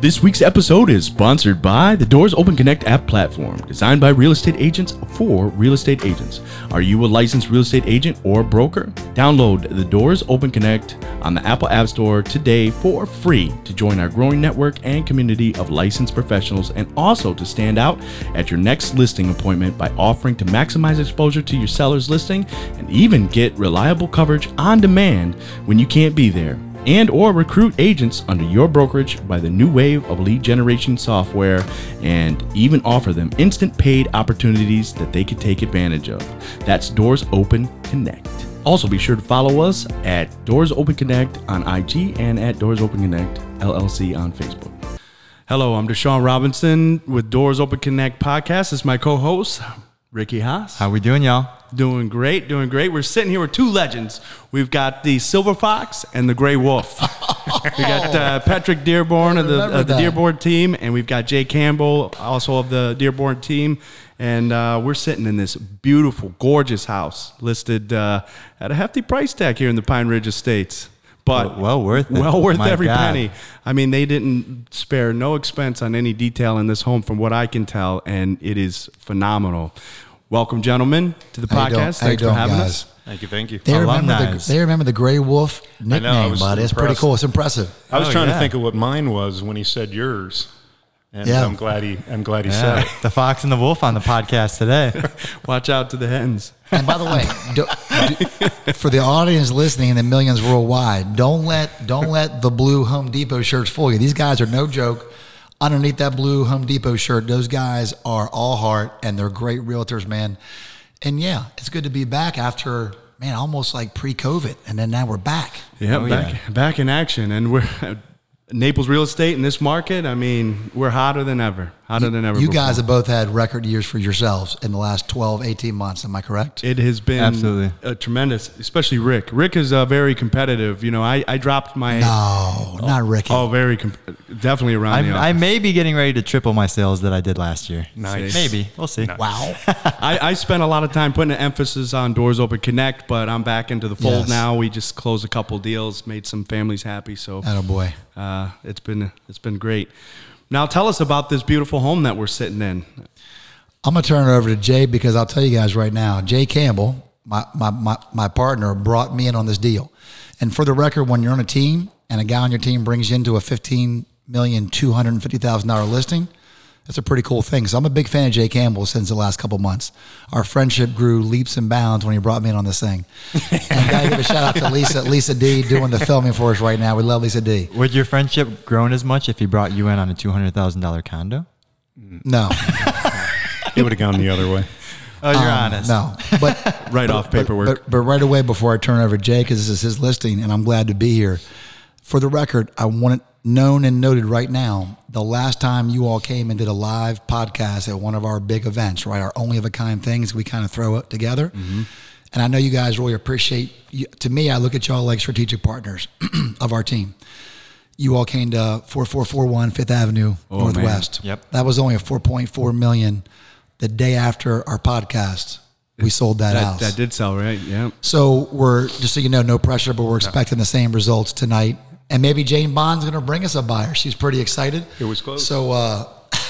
This week's episode is sponsored by the Doors Open Connect app platform, designed by real estate agents for real estate agents. Are you a licensed real estate agent or broker? Download the Doors Open Connect on the Apple App Store today for free to join our growing network and community of licensed professionals and also to stand out at your next listing appointment by offering to maximize exposure to your seller's listing and even get reliable coverage on demand when you can't be there and or recruit agents under your brokerage by the new wave of lead generation software and even offer them instant paid opportunities that they can take advantage of. That's Doors Open Connect. Also be sure to follow us at Doors Open Connect on IG and at Doors Open Connect LLC on Facebook. Hello, I'm Deshaun Robinson with Doors Open Connect podcast. This is my co-host, Ricky Haas. How we doing, y'all? Doing great, doing great. We're sitting here with two legends. We've got the Silver Fox and the Gray Wolf. we got uh, Patrick Dearborn of the, of the that. Dearborn team, and we've got Jay Campbell, also of the Dearborn team. And uh, we're sitting in this beautiful, gorgeous house listed uh, at a hefty price tag here in the Pine Ridge Estates. But Well- well worth it. Well worth My every God. penny. I mean, they didn't spare no expense on any detail in this home, from what I can tell, and it is phenomenal. Welcome, gentlemen, to the How podcast. How you Thanks for doing, having guys? us. Thank you, thank you. They remember, the, they remember the Gray Wolf nickname, I was buddy. It's pretty cool. It's impressive. I was Oh, trying yeah. to think of what mine was when he said yours, and Yeah. I'm glad he I'm glad he said it. the Fox and the Wolf on the podcast today. Watch out to the hens. And by the way, do, do- for the audience listening and the millions worldwide, don't let don't let the blue Home Depot shirts fool you. These guys are no joke. Underneath that blue Home Depot shirt, those guys are all heart and they're great realtors, man. And yeah, it's good to be back after man, almost like pre-COVID, and then now we're back. Yeah, Oh, back yeah. back in action, and we're Naples real estate in this market. I mean, we're hotter than ever, hotter than ever. You before. guys have both had record years for yourselves in the last 12, 18 months. Am I correct? It has been Absolutely. a tremendous, especially Rick. Rick is uh, very competitive. You know, I, I dropped my No, not Ricky. oh very com- definitely around the I'm, I office. may be getting ready to triple my sales that I did last year. Nice. Maybe. We'll see. Wow. I, I spent a lot of time putting an emphasis on Doors Open Connect, but I'm back into the fold Yes. now. We just closed a couple deals, made some families happy, so Oh boy. uh, it's been it's been great. Now tell us about this beautiful home that we're sitting in. I'm gonna turn it over to Jay because I'll tell you guys right now, Jay Campbell, my, my, my, my partner, brought me in on this deal. And for the record, when you're on a team and a guy on your team brings you into a fifteen million two hundred and fifty thousand dollar listing, that's a pretty cool thing. So I'm a big fan of Jay Campbell since the last couple months. Our friendship grew leaps and bounds when he brought me in on this thing. and gotta give a shout out to Lisa, Lisa D doing the filming for us right now. We love Lisa D. Would your friendship grown as much if he brought you in on a $200,000 condo? No. it would have gone the other way. Oh, you're Um, honest. No, but Right but- off paperwork. But, but right away before I turn over to Jay, because this is his listing, and I'm glad to be here. For the record, I want it known and noted right now. The last time you all came and did a live podcast at one of our big events, right, our only of a kind things we kind of throw it together. Mm-hmm. And I know you guys really appreciate. You, to me, I look at y'all like strategic partners of our team. You all came to 4441 Fifth Avenue Oh, man. Northwest. Yep. That was only a 4.4 million. The day after our podcast, we sold that, That, house. that did sell, right? Yeah. So we're just so you know, no pressure, but we're expecting the same results tonight. And maybe Jane Bond's going to bring us a buyer. She's pretty excited. It was close. So uh,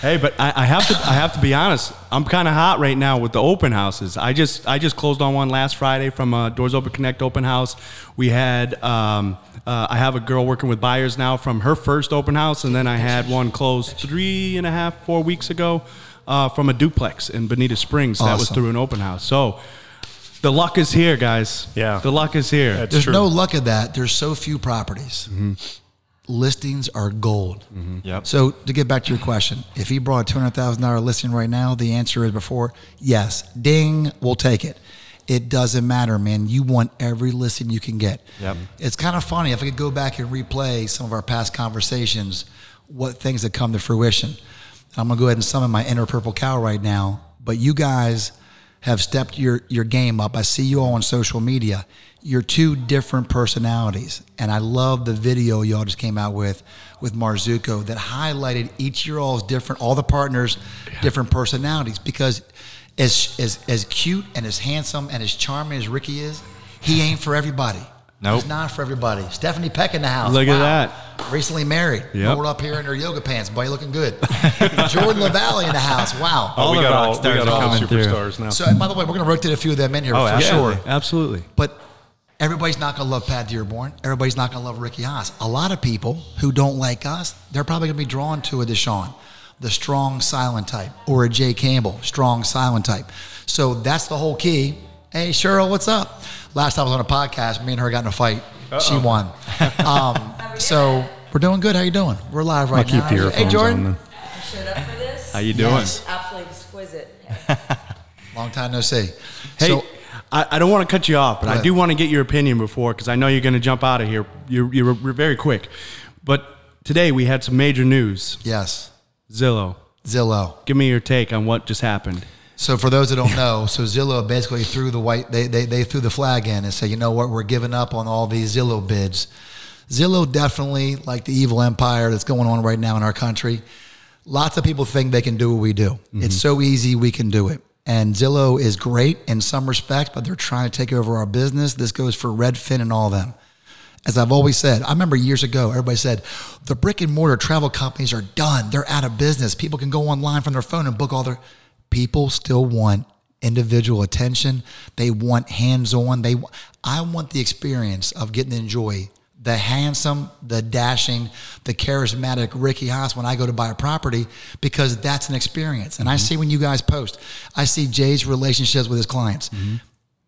Hey, but I, I have to I have to be honest. I'm kind of hot right now with the open houses. I just I just closed on one last Friday from uh, Doors Open Connect open house. We had um, uh, I have a girl working with buyers now from her first open house, and then I had one closed three and a half four weeks ago uh, from a duplex in Bonita Springs. That was through an open house. So the luck is here, guys. Yeah. the luck is here. That's there's true. no luck at that. There's so few properties. Mm-hmm. Listings are gold. Mm-hmm. Yep. So to get back to your question, if he brought a two hundred thousand dollar listing right now, the answer is before yes, ding, we'll take it. It doesn't matter, man. You want every listing you can get. Yep. It's kind of funny if I could go back and replay some of our past conversations, what things that come to fruition. I'm gonna go ahead and summon my inner purple cow right now. But you guys have stepped your your game up. I see you all on social media. You're two different personalities, and I love the video y'all just came out with with Marzuko that highlighted each year all's different, all the partners, different personalities. Because as as as cute and as handsome and as charming as Ricky is, he ain't for everybody. Nope. It's not for everybody. Stephanie Peck in the house. Look at that. Recently married. Yep. Rolled up here in her yoga pants. Boy, looking good. Jordyn Levalley in the house. Wow. Oh, all we the got rock all, we stars got all the coming through. superstars now. So, and by the way, we're going to rotate a few of them in here Oh, for absolutely. sure. Absolutely. But everybody's not going to love Pat Dearborn. Everybody's not going to love Ricky Haas. A lot of people who don't like us, they're probably going to be drawn to a Deshaun, the strong, silent type, or a Jay Campbell, strong, silent type. So that's the whole key. Hey, Cheryl, what's up? Last time I was on a podcast, me and her got in a fight. She won. Um, so we're doing good. How you doing? We're live right I'll keep now. the Hey, earphones Jordyn. on. Then. I showed up for this. How you doing? Yes. Absolutely exquisite. Long time no see. Hey, So, I, I don't want to cut you off, but Go I do want to get your opinion before because I know you're going to jump out of here. You're, you're, you're very quick. But today we had some major news. yes, Zillow, Zillow. give me your take on what just happened. So for those that don't know, so Zillow basically threw the white they, they they threw the flag in and said, you know what, we're giving up on all these Zillow bids. Zillow definitely like the evil empire that's going on right now in our country. Lots of people think they can do what we do. It's mm-hmm. so easy, we can do it. And Zillow is great in some respects, but they're trying to take over our business. This goes for Redfin and all of them. As I've always said, I remember years ago, everybody said the brick and mortar travel companies are done. They're out of business. People can go online from their phone and book all their. People still want individual attention. They want hands on. They. I want the experience of getting to enjoy the handsome, the dashing, the charismatic Ricky Haas when I go to buy a property because that's an experience. And I mm-hmm. see when you guys post, I see Jay's relationships with his clients mm-hmm.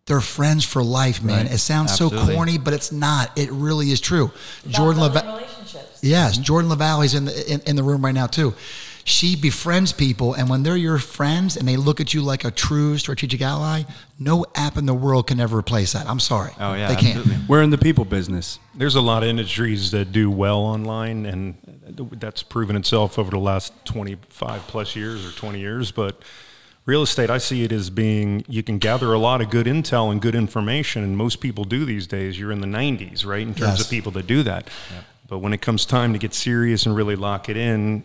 they're friends for life, man. Right. It sounds Absolutely. so corny, but it's not. It really is true. Jordyn About Levalley, building relationships. yes, mm-hmm. Jordyn Levalley's in the in, in the room right now too. She befriends people, and when they're your friends and they look at you like a true strategic ally, no app in the world can ever replace that. I'm sorry. Oh, yeah, they can't. absolutely. We're in the people business. There's a lot of industries that do well online, and that's proven itself over the last 25 plus years or 20 years. But real estate, I see it as being you can gather a lot of good intel and good information, and most people do these days. You're in the 90s, right, in terms Yes. of people that do that. But when it comes time to get serious and really lock it in,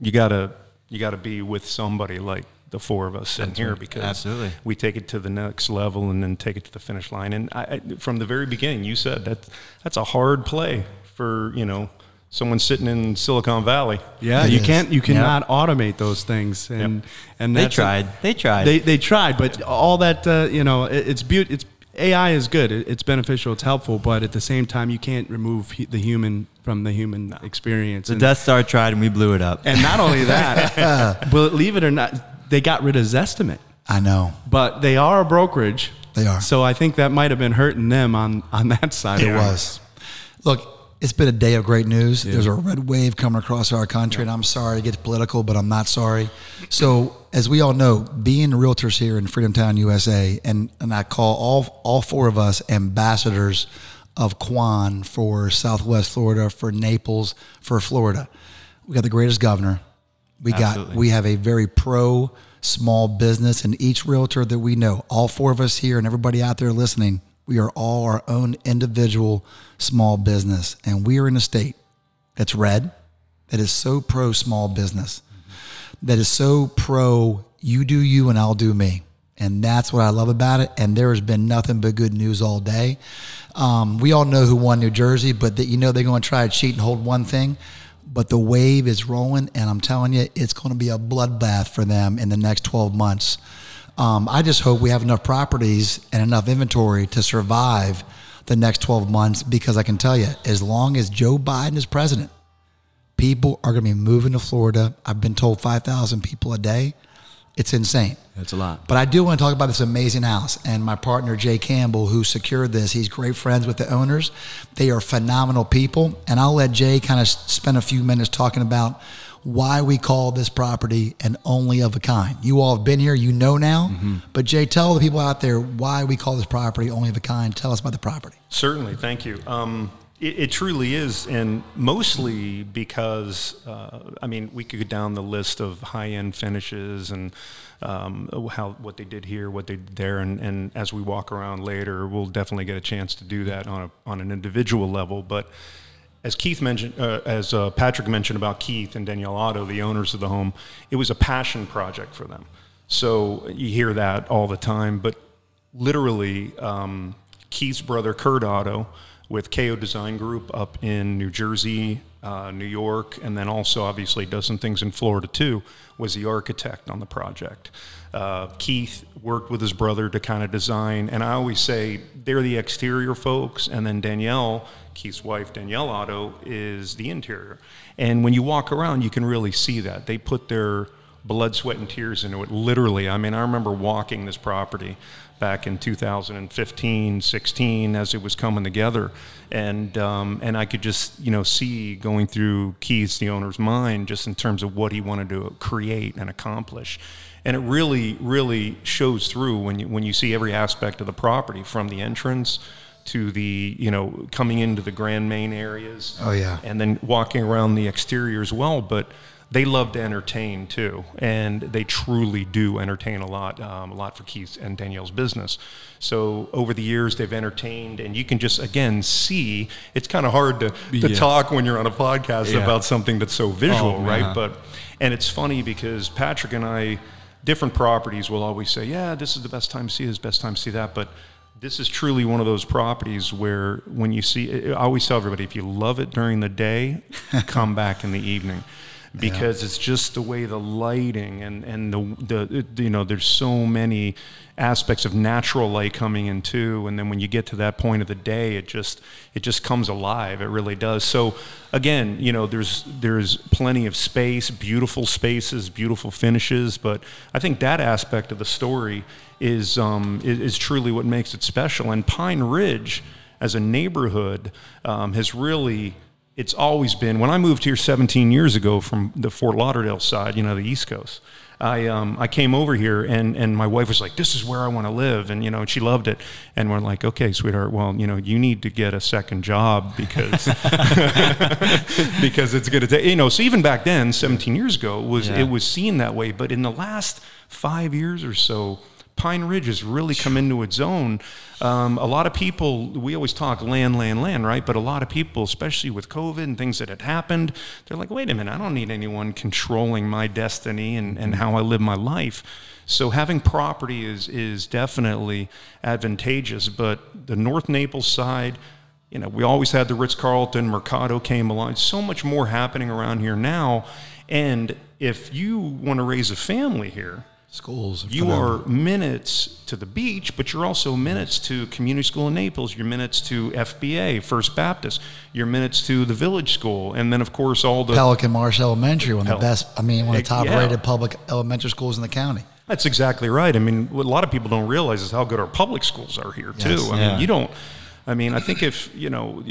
you gotta you gotta be with somebody like the four of us sitting here because Absolutely. we take it to the next level and then take it to the finish line. And I, I, from the very beginning, you said that that's a hard play for you know someone sitting in Silicon Valley. Yeah, It you is. can't. You cannot automate those things, and and They that's tried. They tried. They they tried, but all that uh, you know, it, it's beautiful. It's AI is good. It's beneficial. It's helpful, but at the same time, you can't remove the human from the human experience. the And, Death Star tried and we blew it up. and not only that, but leave it or not, they got rid of Zestimate. I know. But they are a brokerage. They are. So I think that might have been hurting them on on that side. It of was. Look, it's been a day of great news. There's a red wave coming across our country, and I'm sorry to get political, but I'm not sorry. So, as we all know, being realtors here in Freedom Town, USA, and, and I call all all four of us ambassadors of Quan for Southwest Florida, for Naples, for Florida. We got the greatest governor. We got we have a very pro small business, and each realtor that we know, all four of us here, and everybody out there listening, we are all our own individual small business, and we are in a state that's red, that is so pro small business, that is so pro you do you and I'll do me. And that's what I love about it. And there has been nothing but good news all day. Um, we all know who won New Jersey, but that you know they're going to try to cheat and hold one thing. But the wave is rolling, and I'm telling you, it's going to be a bloodbath for them in the next 12 months. Um, I just hope we have enough properties and enough inventory to survive the next 12 months because I can tell you, as long as Joe Biden is president, people are going to be moving to Florida. I've been told 5,000 people a day. It's insane. That's a lot. But I do want to talk about this amazing house and my partner Jay Campbell, who secured this. He's great friends with the owners. They are phenomenal people, and I'll let Jay kind of spend a few minutes talking about why we call this property an only of a kind. You all have been here, you know now. But Jay, tell the people out there why we call this property only of a kind. Tell us about the property. Certainly, thank you. Um, it, it truly is, and mostly because uh, I mean, we could go down the list of high-end finishes and um, how what they did here, what they did there, and, and as we walk around later, we'll definitely get a chance to do that on a, on an individual level. But as Keith mentioned, uh, as uh, Patrick mentioned about Keith and Danielle Otto, the owners of the home, it was a passion project for them. So you hear that all the time, but literally, um, Keith's brother Kurt Otto with KO Design Group up in New Jersey, uh, New York, and then also obviously does some things in Florida too, was the architect on the project. Uh, Keith worked with his brother to kind of design, and I always say they're the exterior folks, and then Danielle, Keith's wife, Danielle Otto, is the interior. And when you walk around, you can really see that. They put their blood, sweat, and tears into it, literally. I mean, I remember walking this property back in 2015, 16, as it was coming together, and um, and I could just you know see going through Keith's the owner's mind just in terms of what he wanted to create and accomplish. And it really, really shows through when you when you see every aspect of the property, from the entrance to the you know coming into the grand main areas. Oh, yeah. and then walking around the exterior as well. But they love to entertain too, and they truly do entertain a lot, um, a lot for Keith and Danielle's business. So over the years, they've entertained, and you can just again see. It's kind of hard to, to Yeah. talk when you're on a podcast Yeah. about something that's so visual, Oh, right? But and it's funny because Patrick and I, different properties will always say, "Yeah, this is the best time to see this, best time to see that," but this is truly one of those properties where when you see I always tell everybody if you love it during the day, come back in the evening. Because it's just the way the lighting and, and the, the you know there's so many aspects of natural light coming in too and then when you get to that point of the day it just it just comes alive. It really does. So again you know there's there's plenty of space beautiful spaces beautiful finishes but I think that aspect of the story is um, is, is truly what makes it special. And Pine Ridge as a neighborhood um, has really it's always been when I moved here 17 years ago from the Fort Lauderdale side, you know, the East Coast. I um, I came over here and and my wife was like, "This is where I want to live," and you know, and she loved it. And we're like, "Okay, sweetheart, well, you know, you need to get a second job because because it's going to take you know." So even back then, 17 years ago, it was Yeah. it was seen that way. But in the last five years or so, Pine Ridge has really come into its own. Um, a lot of people, we always talk land, land, land, right? But a lot of people, especially with COVID and things that had happened, they're like, wait a minute, I don't need anyone controlling my destiny and, and how I live my life. So having property is, is definitely advantageous. But the North Naples side, you know, we always had the Ritz Carlton, Mercato came along. So much more happening around here now. And if you want to raise a family here, Schools. you phenomenal. are minutes to the beach, but you're also minutes to community school in Naples. You're minutes to FBA, First Baptist. You're minutes to the village school, and then of course all the. Pelican Marsh Elementary, one of Pel- the best. I mean, one of the Yeah. top-rated public elementary schools in the county. That's exactly right. I mean, what a lot of people don't realize is how good our public schools are here too. Yes. I Yeah. mean, you don't. I mean, I think if you know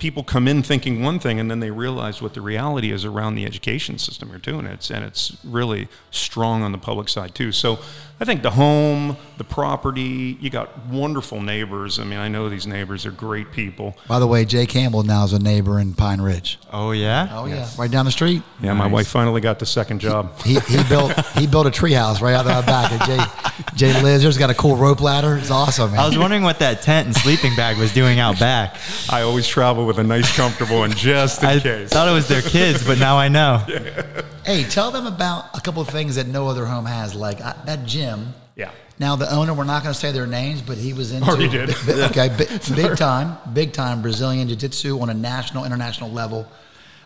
people come in thinking one thing and then they realize what the reality is around the education system here too, and it's and it's really strong on the public side too. So I think the home, the property, you got wonderful neighbors. I mean, I know these neighbors are great people. By the way, Jay Campbell now is a neighbor in Pine Ridge. Oh yeah. Oh yeah, right down the street. Yeah, my wife finally got the second job. He, he built he built a treehouse right out the back. And Jay Jay Lizard's got a cool rope ladder. It's awesome, man. I was wondering what that tent and sleeping bag was doing out back. I always travel with a nice, comfortable one just in case. I case. thought it was their kids, but now I know. hey, tell them about a couple of things that no other home has, like uh, that gym. Yeah. Now the owner, we're not going to say their names, but he was into Already did. bi- bi- okay, bi- big time, big time Brazilian jiu-jitsu on a national, international level.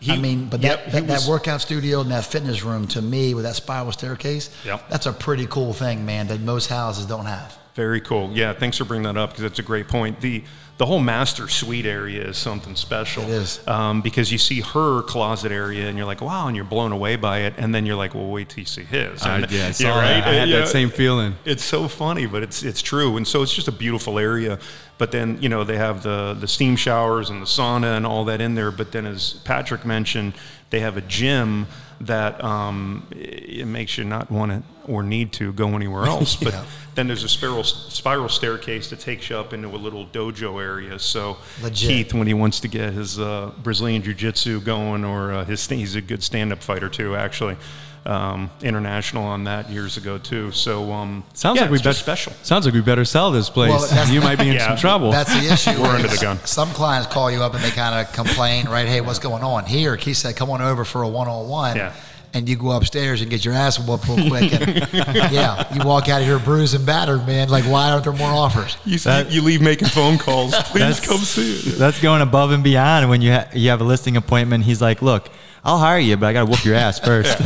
I He- mean, but yep, that, he that, was- that workout studio and that fitness room to me with that spiral staircase, Yep. that's a pretty cool thing, man. That most houses don't have. Very cool. Yeah, thanks for bringing that up because that's a great point. The the whole master suite area is something special. It is. um, because you see her closet area and you're like, wow, and you're blown away by it, and then you're like, well, wait till you see his. I, And- yeah, I Yeah, that. I had Yeah. that same feeling. It's so funny, but it's it's true, and so it's just a beautiful area. But then you know they have the the steam showers and the sauna and all that in there. But then, as Patrick mentioned, they have a gym that um, it makes you not want to or need to go anywhere else. But Yeah. Then there's a spiral spiral staircase that takes you up into a little dojo area. So Legit. Keith, when he wants to get his uh, Brazilian jiu-jitsu going, or uh, his he's a good stand-up fighter too, actually. Um, international on that years ago too. So um, Sounds yeah, like we better special. Sounds like we better sell this place. Well, you might be in Yeah. some trouble. That's the issue. We're under the gun. Some clients call you up and they kind of complain, right? Hey, what's going on here? Keith said, come on over for a one-on-one. Yeah. And you go upstairs and get your ass whooped real quick. And, yeah, you walk out of here bruised and battered, man. Like, why aren't there more offers? You, That- you leave making phone calls. Please That's- come see it. That's going above and beyond when you ha- you have a listing appointment. He's like, "Look, I'll hire you, but I got to whoop your ass first.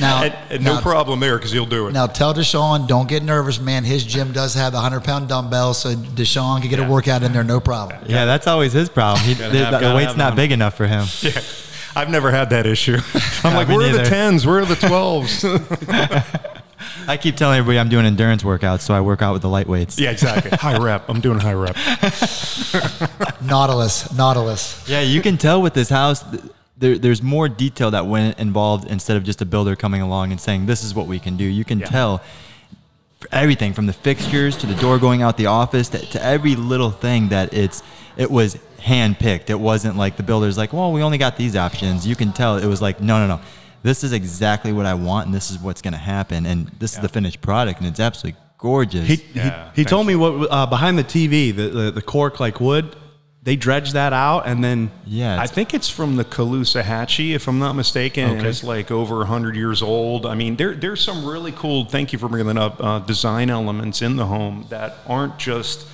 Now, And, and no problem there because he'll do it. Now tell Deshaun, don't get nervous, man. His gym does have the hundred pound dumbbells, so Deshaun can get a workout in there, no problem. yeah, that's always his problem. He, the, have- the gotta weight's not one. big enough for him. I've never had that issue. I'm like, me where are the tens? Where are the twelves? I keep telling everybody I'm doing endurance workouts, so I work out with the light weights. yeah, exactly. High rep. I'm doing high rep. Nautilus, Nautilus. Yeah, you can tell with this house, there, there's more detail that went involved instead of just a builder coming along and saying, this is what we can do. You can Yeah. tell everything from the fixtures to the door going out the office to, to every little thing that it's, it was hand picked. It wasn't like the builder's like, well, we only got these options. You can tell it was like, no, no, no. This is exactly what I want and this is what's going to happen. And this is the finished product and it's absolutely gorgeous. He, Yeah, he, he told me what uh, behind the TV, the, the the cork like wood, they dredge that out and then yeah. I think it's from the Caloosahatchee, if I'm not mistaken, and Okay. it's like over 100 years old. I mean, there, there's some really cool, thank you for bringing that up, uh, design elements in the home that aren't just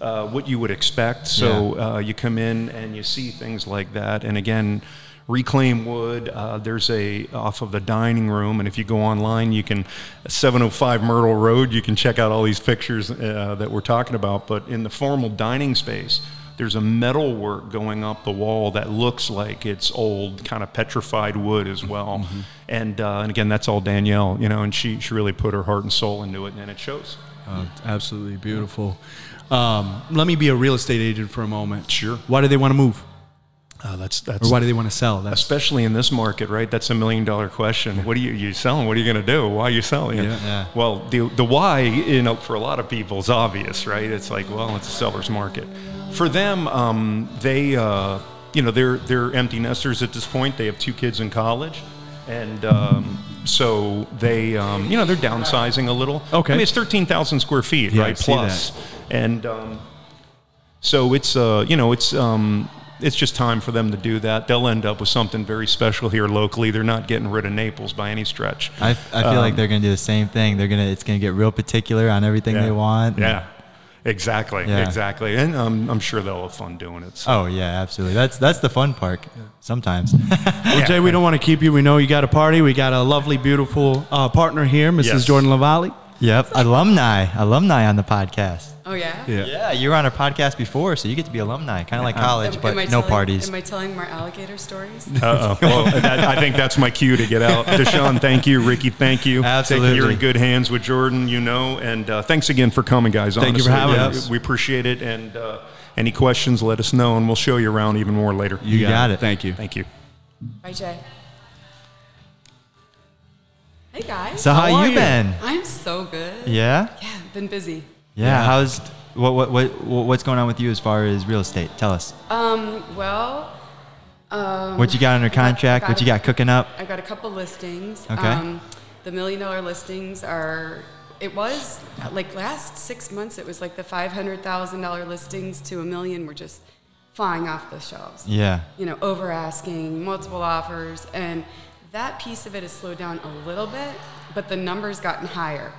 uh, what you would expect. So uh, you come in and you see things like that. And again, reclaim wood. Uh, there's a off of the dining room, and if you go online, you can 705 Myrtle Road. You can check out all these pictures uh, that we're talking about. But in the formal dining space, there's a metal work going up the wall that looks like it's old, kind of petrified wood as well. And uh, and again, that's all Danielle, you know, and she she really put her heart and soul into it, and it shows. Oh, absolutely beautiful. Um, let me be a real estate agent for a moment. Sure. Why do they want to move, Uh, that's that's or why do they want to sell? That's especially in this market, right? That's a million dollar question. What are you you selling? What are you going to do? Why are you selling? Yeah. Yeah. Well, the the why, you know, for a lot of people is obvious, right? It's like, well, it's a seller's market. For them, um, they, uh, you know, they're they're empty nesters at this point. They have two kids in college, and um, so they, um, you know, they're downsizing a little. Okay. I mean, it's thirteen thousand square feet, Yeah, right? Plus, and um, so it's uh, you know it's um, it's just time for them to do that. They'll end up with something very special here locally. They're not getting rid of Naples by any stretch. I, I feel like they're going to do the same thing. They're going to, it's going to get real particular on everything they want. Yeah, exactly, Yeah. exactly. And um, I'm sure they'll have fun doing it. So. Oh yeah, absolutely. That's that's the fun part. Sometimes. Well, Jay, we don't want to keep you. We know you got a party. We got a lovely, beautiful uh, partner here, Mrs. Yes. Jordyn Levalley. yep. Alumni, alumni on the podcast. Oh yeah. Yeah. Yeah, you were on our podcast before, so you get to be alumni, kind of like college, Am- but am I no telling- parties. Am I telling more alligator stories? Uh-oh. Well, that, I think that's my cue to get out. Deshaun, thank you. Ricky, thank you. Absolutely. You're in good hands with Jordyn, you know. And uh, thanks again for coming, guys. Thank you for having We- us. We appreciate it. And uh, any questions, let us know, and we'll show you around even more later. You got it. Thank you. Thank you. Bye, Jay. Hey guys. so how, How you you? been? I'm so good. Yeah. Yeah, been busy. Yeah. Yeah. How's what, what what what- what's going on with you as far as real estate? Tell us. Um, well, um, What you got under contract? got What you a- got cooking up? I've got a couple listings. Okay. Um, the million dollar listings are. It was like last six months. It was like the five hundred thousand dollar listings to a million were just flying off the shelves. Yeah. You know, over asking, multiple offers, and that piece of it has slowed down a little bit, but the numbers gotten higher.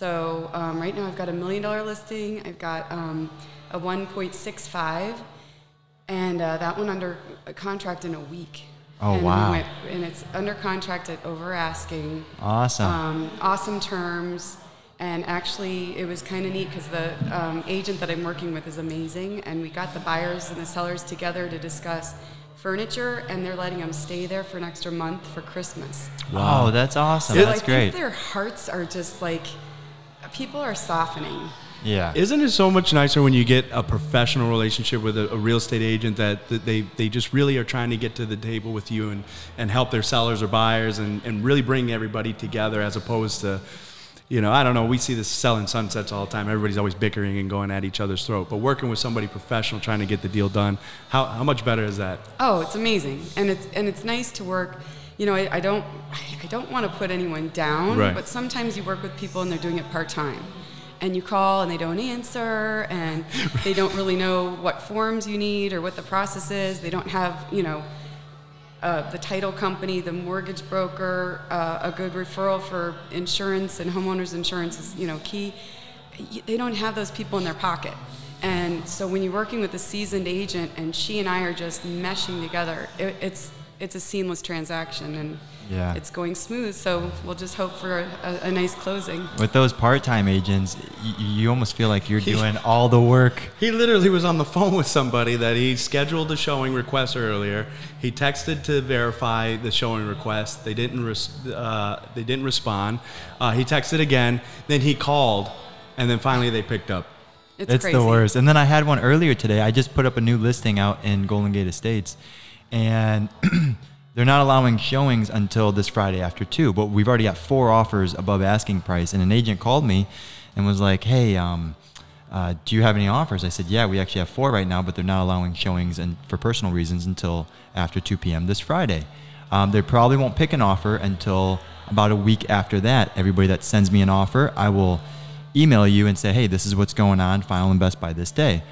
So um, right now I've got a million dollar listing. I've got um, a 1.65, and uh, that one under a contract in a week. Oh, and we wow. went- and it's under contract at over asking. Awesome. Um, awesome terms. And actually, it was kind of neat because the um, agent that I'm working with is amazing. And we got the buyers and the sellers together to discuss furniture, and they're letting them stay there for an extra month for Christmas. Wow, that's awesome. So that's I great. think their hearts are just like, people are softening. yeah. Isn't it so much nicer when you get a professional relationship with a, a real estate agent that, that they, they just really are trying to get to the table with you and, and help their sellers or buyers and, and really bring everybody together as opposed to, you know, I don't know, we see this selling sunsets all the time. Everybody's always bickering and going at each other's throat. But working with somebody professional trying to get the deal done, how, how much better is that? Oh, it's amazing, and it's and it's nice to work. You know, I, I don't I don't want to put anyone down, Right. but sometimes you work with people and they're doing it part time, and you call and they don't answer, and they don't really know what forms you need or what the process is. They don't have you know uh, the title company, the mortgage broker, uh, a good referral for insurance and homeowners insurance is you know key. They don't have those people in their pocket, and so when you're working with a seasoned agent and she and I are just meshing together, it, it's it's a seamless transaction and Yeah. it's going smooth. So we'll just hope for a, a, a nice closing. With those part-time agents, y- you almost feel like you're doing all the work. He literally was on the phone with somebody that he scheduled a showing request earlier. He texted to verify the showing request. They didn't. Res- uh, they didn't respond. Uh, he texted again. Then he called, and then finally they picked up. It's, It's crazy. the worst. And then I had one earlier today. I just put up a new listing out in Golden Gate Estates, and they're not allowing showings until this Friday after two. But we've already got four offers above asking price, and an agent called me and was like, "Hey, um, uh, do you have any offers?" I said, "Yeah, we actually have four right now, but they're not allowing showings and for personal reasons until after 2 p.m. this Friday. Um, they probably won't pick an offer until about a week after that. Everybody that sends me an offer, I will." email you and say, hey, this is what's going on, final and best by this day.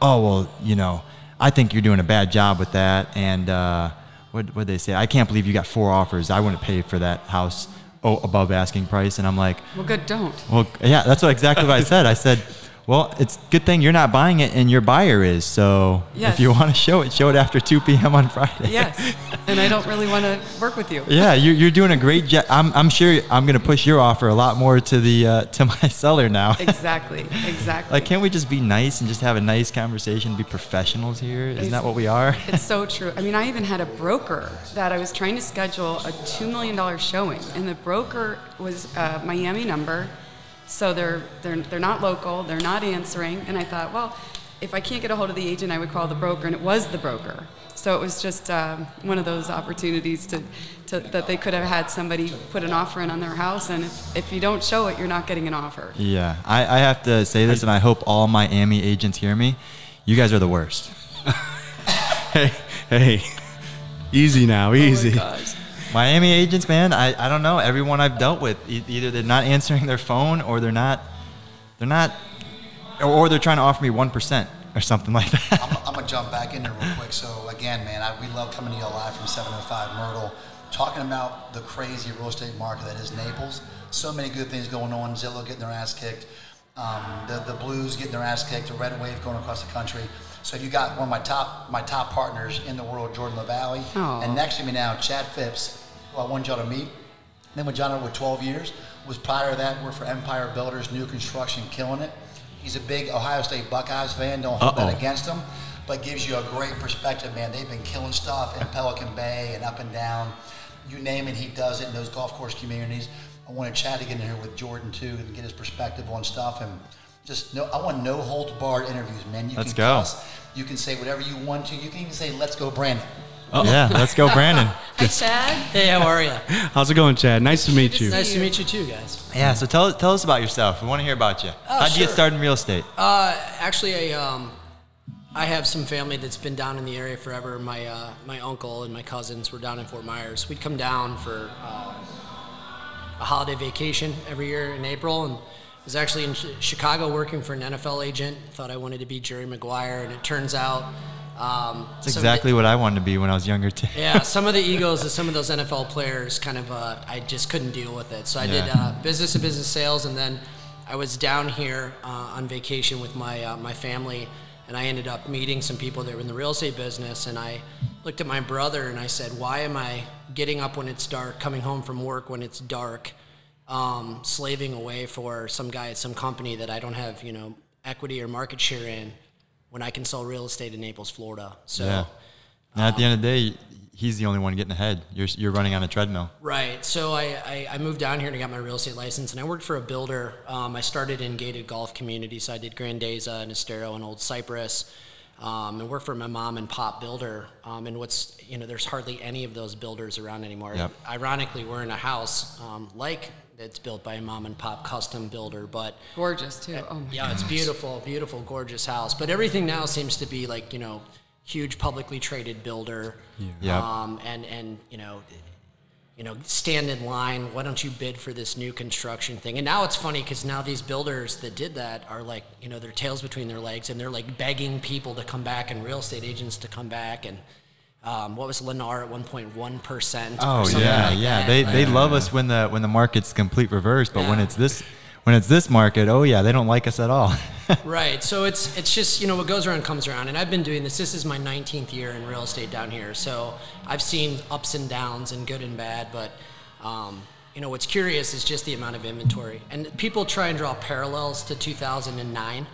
Oh, well, you know, I think you're doing a bad job with that. And uh, what what they say? I can't believe you got four offers. I wouldn't pay for that house oh, above asking price. And I'm like, Well, good, don't. well, yeah, that's what exactly what I said. I said, well, it's a good thing you're not buying it and your buyer is. So Yes. if you want to show it, show it after 2 p.m. on Friday. Yes. and I don't really want to work with you. Yeah, you're, you're doing a great job. I'm, I'm sure I'm going to push your offer a lot more to the uh, to my seller now. Exactly. Exactly. Like, can't we just be nice and just have a nice conversation, be professionals here? Isn't that what we are? It's so true. I mean, I even had a broker that I was trying to schedule a $2 million showing, and the broker was a Miami number. So they're, they're, they're not local, they're not answering. And I thought, well, if I can't get a hold of the agent, I would call the broker, and it was the broker. So it was just um, one of those opportunities to, to, that they could have had somebody put an offer in on their house, and if, if you don't show it, you're not getting an offer. Yeah, I, I have to say this, and I hope all Miami agents hear me. You guys are the worst. Hey, hey, easy now, easy. Gosh. Miami agents, man, I, I don't know. Everyone I've dealt with, e- either they're not answering their phone or they're not, they're not, or, or they're trying to offer me 1% or something like that. I'm, I'm gonna jump back in there real quick. So again, man, I, we love coming to you live from 705 Myrtle, talking about the crazy real estate market that is Naples. So many good things going on. Zillow getting their ass kicked, um, the the Blues getting their ass kicked, the Red Wave going across the country. So you got one of my top my top partners in the world, Jordyn Levalley, Aw. and next to me now, Chad Phipps, who I wanted y'all to meet. Then with John with 12 years, was prior to that worked for Empire Builders, new construction, killing it. He's a big Ohio State Buckeyes fan. Don't hold Uh-oh. that against him, but gives you a great perspective, man. They've been killing stuff in Pelican Bay and up and down. You name it, he does it in those golf course communities. I wanted Chad to get in here with Jordyn too and get his perspective on stuff and just no. I want no holds barred interviews, man. You Let's can go. cuss, you can say whatever you want to. You can even say, "Let's go, Brandon." Oh yeah, let's go, Brandon. Hi, Chad. Hey, how are you? How's it going, Chad? Nice to meet you. nice to meet you too, guys. Yeah, so tell, tell us about yourself. We want to hear about you. Oh, How'd you get started in real estate? Uh, actually, I um, I have some family that's been down in the area forever. My uh, my uncle and my cousins were down in Fort Myers. We'd come down for uh, a holiday vacation every year in April, and was actually in Chicago working for an NFL agent. Thought I wanted to be Jerry Maguire, and it turns out. Um, That's of the- exactly what I wanted to be when I was younger, too. yeah, some of the egos of some of those NFL players kind of, uh, I just couldn't deal with it. So I did uh, business to business sales, and then I was down here uh, on vacation with my uh, my family, and I ended up meeting some people that were in the real estate business, and I looked at my brother and I said, "Why am I getting up when it's dark, coming home from work when it's dark, um, slaving away for some guy at some company that I don't have, you know, equity or market share in?" When I can sell real estate in Naples, Florida. So Yeah. And at the end of the day, he's the only one getting ahead. You're, you're running on a treadmill. Right. So I, I, I moved down here and I got my real estate license, and I worked for a builder. Um, I started in gated golf communities. So I did Grandezza and Estero and Old Cypress, um, and worked for my mom and pop builder. Um, and what's you know, there's hardly any of those builders around anymore. Yep. Ironically, we're in a house um, like it's built by a mom and pop custom builder, but Gorgeous too. Oh my yeah, it's beautiful, beautiful, gorgeous house. But everything now seems to be like you know, huge publicly traded builder. Yep. Um, and and you know, you know, stand in line. Why don't you bid for this new construction thing? And now it's funny because now these builders that did that are like, you know, their tails between their legs, and they're like begging people to come back and real estate agents to come back and. Um, what was Lennar at 1.1 percent? Oh yeah, yeah. They they love us when the when the market's complete reverse, but when it's this when it's this market, oh yeah, they don't like us at all. Right. So it's it's just you know what goes around comes around, and I've been doing this. This is my 19th year in real estate down here, so I've seen ups and downs and good and bad. But um, you know what's curious is just the amount of inventory, and people try and draw parallels to 2009.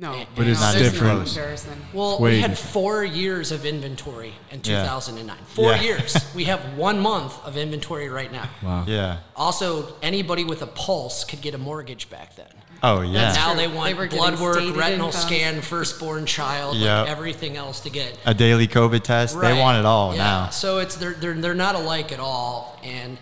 No, But it's no, there's no different. comparison. Well, Way we had four years of inventory in Yeah. 2009. Four Yeah. years. We have one month of inventory right now. Wow. yeah. Also, anybody with a pulse could get a mortgage back then. Oh yeah. Now true. they They want were getting blood work, retinal incomes. scan, firstborn child, Yep. like everything else to get. a daily COVID test. They want it all yeah. now. So it's they're, they're they're not alike at all, and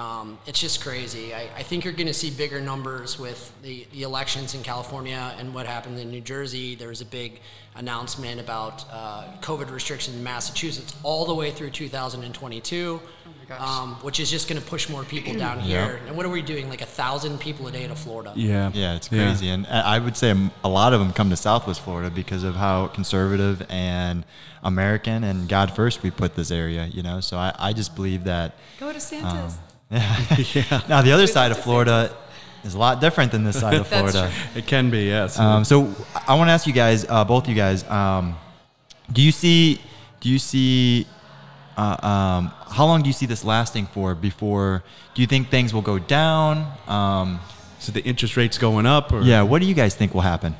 um, it's just crazy. I, I think you're going to see bigger numbers with the, the elections in California and what happened in New Jersey. There was a big announcement about uh, COVID restrictions in Massachusetts all the way through 2022. gosh. Um, which is just going to push more people down Yep. here. And what are we doing? Like a thousand people a day to Florida. Yeah. Yeah, it's crazy, and I I would say a lot of them come to Southwest Florida because of how conservative and American and God first we put this area. You know, so I, I just believe that. Go to Santa's. Yeah. Now the other side of Florida is a lot different than this side of Florida. It can be, yes. Um, so I want to ask you guys, uh, both you guys, um, do you see, do you see, uh, um, how long do you see this lasting for before? Do you think things will go down? Um, so the interest rates going up, or yeah. What do you guys think will happen?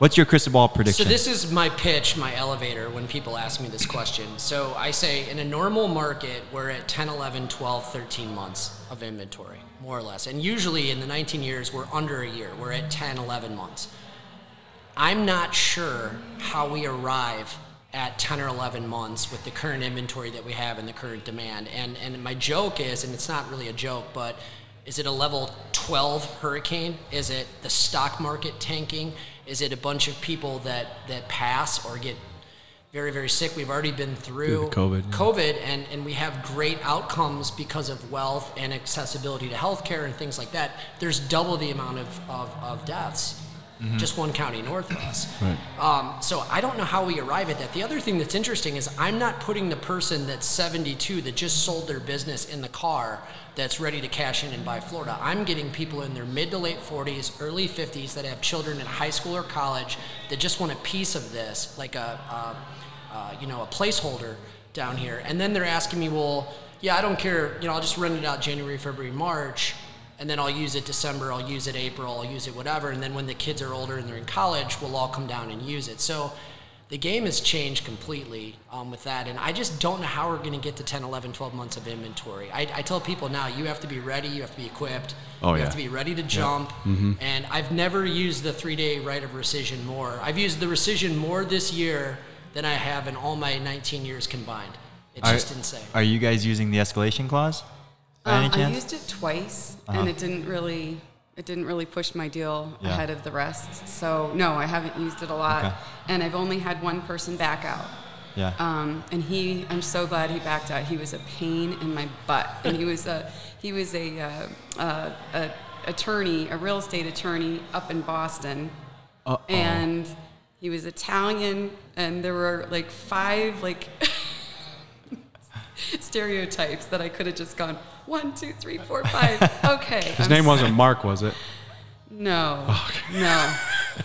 What's your crystal ball prediction? So this is my pitch, my elevator when people ask me this question. So I say in a normal market, we're at 10, 11, 12, 13 months of inventory, more or less. And usually in the 19 years, we're under a year. We're at 10, 11 months. I'm not sure how we arrive at 10 or 11 months with the current inventory that we have and the current demand. And, and my joke is, and it's not really a joke, but is it a level 12 hurricane? Is it the stock market tanking? Is it a bunch of people that, that pass or get very, very sick? We've already been through COVID, yeah. COVID, and, and we have great outcomes because of wealth and accessibility to healthcare and things like that. There's double the amount of, of, of deaths, just one county north of us. Right. Um, so I don't know how we arrive at that. The other thing that's interesting is I'm not putting the person that's 72 that just sold their business in the car that's ready to cash in and buy Florida. I'm getting people in their mid to late 40s, early 50s that have children in high school or college that just want a piece of this, like a, a uh, you know, a placeholder down here. And then they're asking me, well, yeah, I don't care. You know, I'll just rent it out January, February, March, and then I'll use it December, I'll use it April, I'll use it whatever. And then when the kids are older and they're in college, we'll all come down and use it. So the game has changed completely um, with that. And I just don't know how we're going to get to 10, 11, 12 months of inventory. I, I tell people now, you have to be ready, you have to be equipped. Oh, you yeah. have to be ready to jump. And I've never used the three day right of rescission more. I've used the rescission more this year than I have in all my 19 years combined. It's Are- just insane. Are you guys using the escalation clause? Um, I used it twice, and it didn't really it didn't really push my deal Yeah. ahead of the rest. So no, I haven't used it a lot, Okay. and I've only had one person back out. yeah. Um, and he, I'm so glad he backed out. He was a pain in my butt, and he was a he was a, uh, uh, a attorney, a real estate attorney up in Boston, and he was Italian, and there were like five like stereotypes that I could have just gone one, two, three, four, five. Okay, his name wasn't Mark, was it? no, no.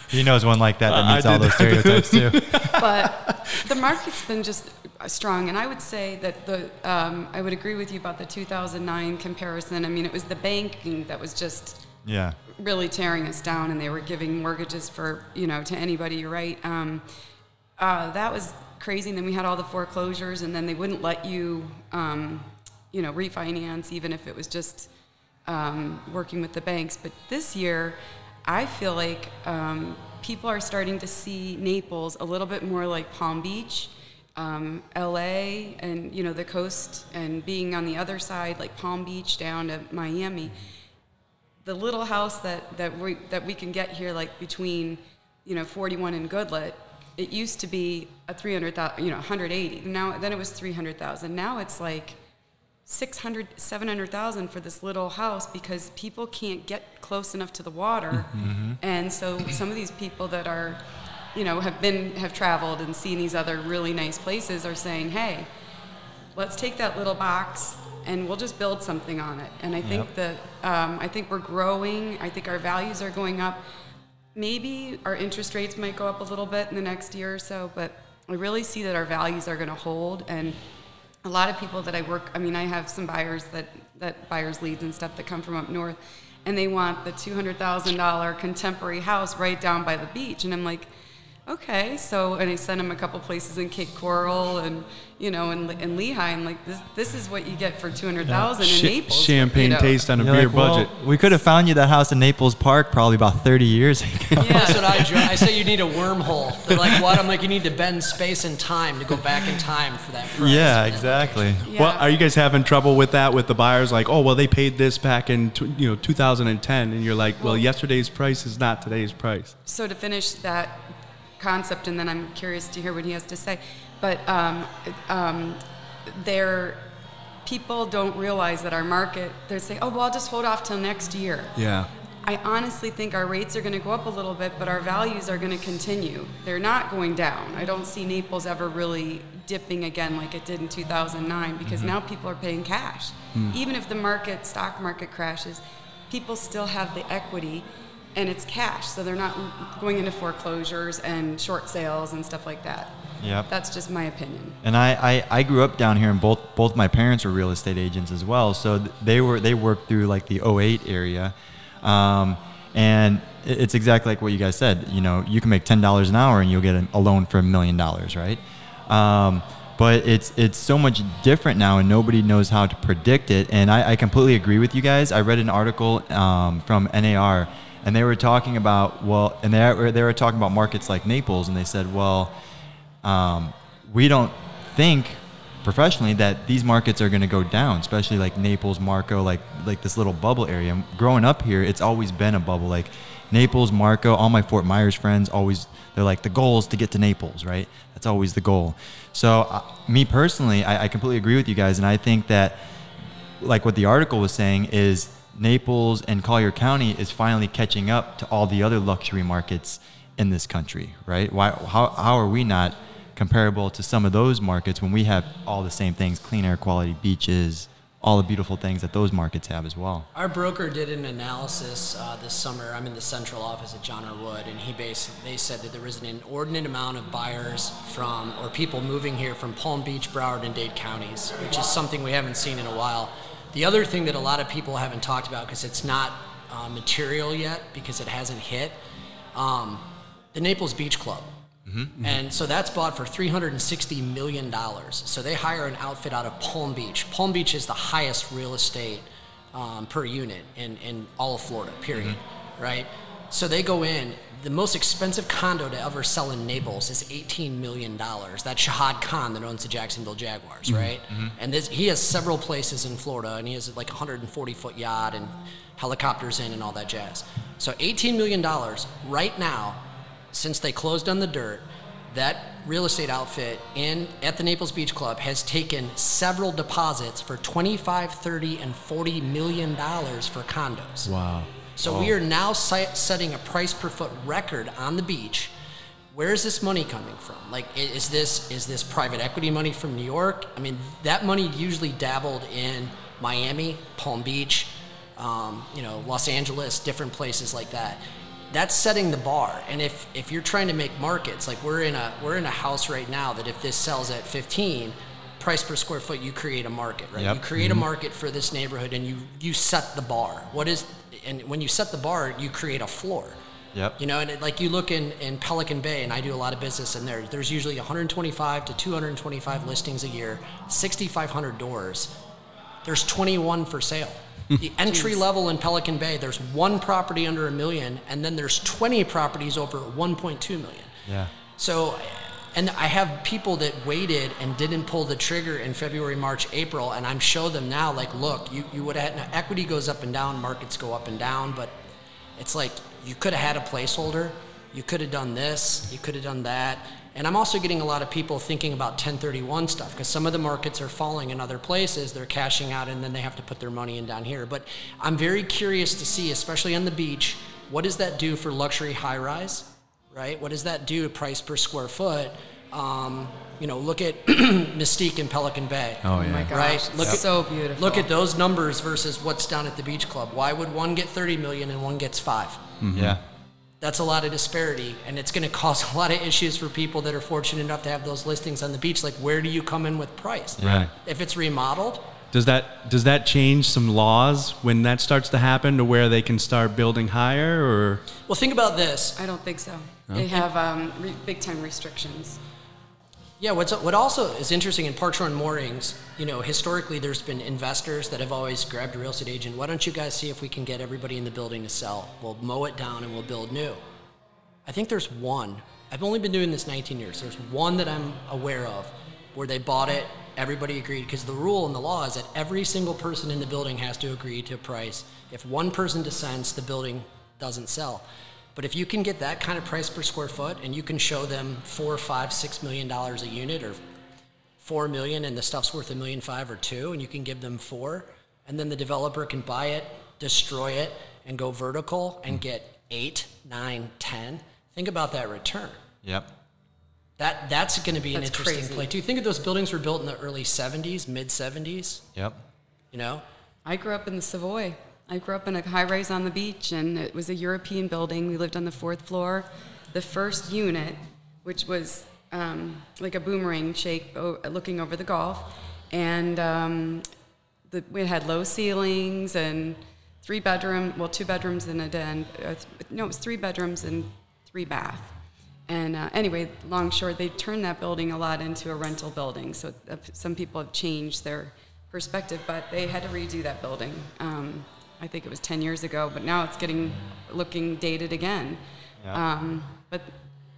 he knows one like that that Uh, meets all those stereotypes too. but the market's been just strong, and I would say that the um, I would agree with you about the 2009 comparison. I mean, it was the banking that was just yeah. really tearing us down, and they were giving mortgages for you know to anybody. You're right. Um, uh, that was crazy. And then we had all the foreclosures, and then they wouldn't let you um, you know refinance even if it was just um, working with the banks. But this year, I feel like um, people are starting to see Naples a little bit more like Palm Beach, um, LA, and you know the coast, and being on the other side, like Palm Beach down to Miami. The little house that, that we that we can get here, like between you know 41 and Goodlette, it used to be a 300,000, you know 180. Now then it was 300,000. Now it's like 600 700,000 for this little house because people can't get close enough to the water. And so some of these people that are, you know, have been have traveled and seen these other really nice places are saying, "Hey, let's take that little box and we'll just build something on it. And I think Yep. that um, I think we're growing. I think our values are going up. Maybe our interest rates might go up a little bit in the next year or so, but I really see that our values are going to hold. And a lot of people that I work, I mean, I have some buyers that, that buyers leads and stuff that come from up north, and they want the $200,000 contemporary house right down by the beach. And I'm like, okay. So, and I sent him a couple places in Cape Coral and, you know, in, in Lehigh. I'm like, this, this is what you get for 200000 in Sh- Naples. champagne you know. taste on a You're beer like, well, budget. we could have found you that house in Naples Park probably about 30 years ago. Yeah. That's what I joke. I say you need a wormhole. They're like, what? I'm like, you need to bend space and time to go back in time for that price. yeah, exactly. Yeah. Well, are you guys having trouble with that with the buyers? Like, oh, well, they paid this back in tw- you know 2010, and you're like, well, Well- yesterday's price is not today's price. so to finish that concept, and then I'm curious to hear what he has to say. But um, um, there, people don't realize that our market. They say, "Oh, well, I'll just hold off till next year." Yeah. I honestly think our rates are going to go up a little bit, but our values are going to continue. They're not going down. I don't see Naples ever really dipping again like it did in 2009 because now people are paying cash. Even if the market, stock market crashes, people still have the equity and it's cash. So they're not going into foreclosures and short sales and stuff like that. Yep. That's just my opinion. And I, I, I grew up down here, and both both my parents were real estate agents as well. So they were they worked through like the 08 area, um, and it's exactly like what you guys said. You know, you can make ten dollars an hour and you'll get a, a loan for a million dollars, right? Um, but it's it's so much different now, and nobody knows how to predict it. And I, I completely agree with you guys. I read an article um, from NAR, and they were talking about well, and they were, they were talking about markets like Naples, and they said, well um, we don't think professionally that these markets are going to go down, especially like Naples, Marco, like like this little bubble area. Growing up here, it's always been a bubble. Like Naples, Marco, all my Fort Myers friends always they're like the goal is to get to Naples, right? That's always the goal. So uh, me personally, I, I completely agree with you guys, and I think that like what the article was saying is Naples and Collier County is finally catching up to all the other luxury markets in this country, right? Why, how, how are we not comparable to some of those markets when we have all the same things, clean air quality, beaches, all the beautiful things that those markets have as well? Our broker did an analysis uh, this summer. I'm in the central office at John R. Wood, and he basically they said that there was an inordinate amount of buyers from or people moving here from Palm Beach, Broward, and Dade counties, which is something we haven't seen in a while. The other thing that a lot of people haven't talked about because it's not uh, material yet because it hasn't hit, um, the Naples Beach Club. And so that's bought for $360 million. So they hire an outfit out of Palm Beach. Palm Beach is the highest real estate um, per unit in, in all of Florida, period. Right? So they go in. The most expensive condo to ever sell in Naples is $18 million. That's Shahid Khan that owns the Jacksonville Jaguars, mm-hmm. right? Mm-hmm. And this, he has several places in Florida, and he has like a 140 foot yacht and helicopters in and all that jazz. So $18 million right now since they closed on the dirt, that real estate outfit in at the Naples Beach Club has taken several deposits for 25, 30, and 40 million dollars for condos. Wow. So we are now setting a price per foot record on the beach. Where is this money coming from? Like, is this is this private equity money from New York? I mean, that money usually dabbled in Miami, Palm Beach, um, you know, Los Angeles, different places like that. That's setting the bar. And if if you're trying to make markets, like we're in a we're in a house right now that if this sells at 15, price per square foot, you create a market, right? Yep. You create a market for this neighborhood, and you you set the bar. What is and when you set the bar, you create a floor. Yep. You know, and it, like you look in, in Pelican Bay, and I do a lot of business in there. There's usually 125 to 225 listings a year, 6,500 doors. There's 21 for sale. The entry level in Pelican Bay, there's one property under a million, and then there's 20 properties over 1.2 million. Yeah. So, and I have people that waited and didn't pull the trigger in February, March, April, and I'm show them now, like, look, you, you would have, equity goes up and down, markets go up and down, but it's like you could have had a placeholder, you could have done this, you could have done that. And I'm also getting a lot of people thinking about 1031 stuff because some of the markets are falling in other places. They're cashing out and then they have to put their money in down here. But I'm very curious to see, especially on the beach, what does that do for luxury high rise? Right? What does that do to price per square foot? Um, You know, look at Mystique in Pelican Bay. Oh Oh my gosh, Right. it's Look at- so beautiful. Look at those numbers versus what's down at the beach club. Why would one get 30 million and one gets five? Yeah. That's a lot of disparity, and it's going to cause a lot of issues for people that are fortunate enough to have those listings on the beach. Like, where do you come in with price? Right. If it's remodeled, Does that does that change some laws when that starts to happen to where they can start building higher or well, think about this. I don't think so. They have um, re- big time restrictions. Yeah, what's what also is interesting in Park Shore and Moorings, you know, historically there's been investors that have always grabbed a real estate agent. Why don't you guys see if we can get everybody in the building to sell? We'll mow it down and we'll build new. I think there's one. I've only been doing this 19 years. There's one that I'm aware of where they bought it, everybody agreed because the rule and the law is that every single person in the building has to agree to a price. If one person dissents, the building doesn't sell. But if you can get that kind of price per square foot and you can show them four, five, six million dollars a unit or four million and the stuff's worth a million five or two and you can give them four and then the developer can buy it, destroy it, and go vertical and mm. get eight, nine, ten. Think about that return. Yep. That that's going to be an interesting crazy. play too. Think of those buildings were built in the early '70s, mid '70s. Yep. You know, I grew up in the Savoy. I grew up in a high rise on the beach, and it was a European building. We lived on the fourth floor. The first unit, which was um, like a boomerang shape looking over the Gulf, and um, the, we had low ceilings and three bedroom, well, two bedrooms and a den. Uh, no, it was three bedrooms and three bath. And uh, anyway, long short, they turned that building a lot into a rental building. So uh, some people have changed their perspective, but they had to redo that building. Um, I think it was 10 years ago, but now it's getting looking dated again. Um, but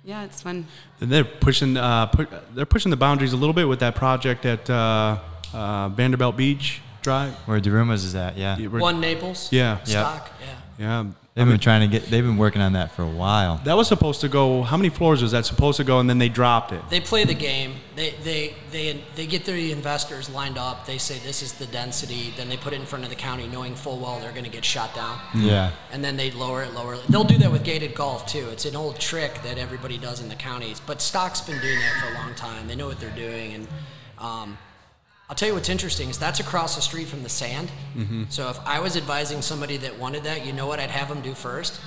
yeah, it's fun. And they're pushing uh, pu- they're pushing the boundaries a little bit with that project at uh, uh, Vanderbilt Beach Drive. Where DeRuma's is at, yeah. Yeah, one Naples. Yeah. Stock. Yeah. Yeah. They've been trying to get. They've been working on that for a while. That was supposed to go. How many floors was that supposed to go? And then they dropped it. They play the game. They they they they get the investors lined up. They say this is the density. Then they put it in front of the county, knowing full well they're going to get shot down. Yeah. and then they lower it, lower it. They'll do that with gated golf too. It's an old trick that everybody does in the counties, but Stock's been doing that for a long time. They know what they're doing, and um, I'll tell you what's interesting is that's across the street from the sand. So if I was advising somebody that wanted that, you know what I'd have them do first?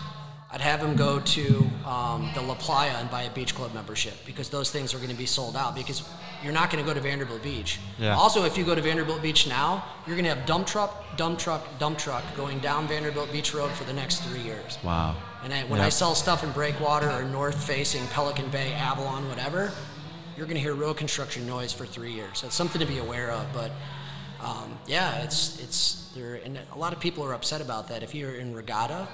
I'd have them go to um, the La Playa and buy a beach club membership because those things are going to be sold out because you're not going to go to Vanderbilt Beach. Yeah. Also, if you go to Vanderbilt Beach now, you're going to have dump truck, dump truck, dump truck going down Vanderbilt Beach Road for the next three years. Wow. And I, when I sell stuff in Breakwater or north facing Pelican Bay, Avalon, whatever, you're going to hear road construction noise for three years. So it's something to be aware of. But um, yeah, it's it's there, and a lot of people are upset about that. If you're in Regatta,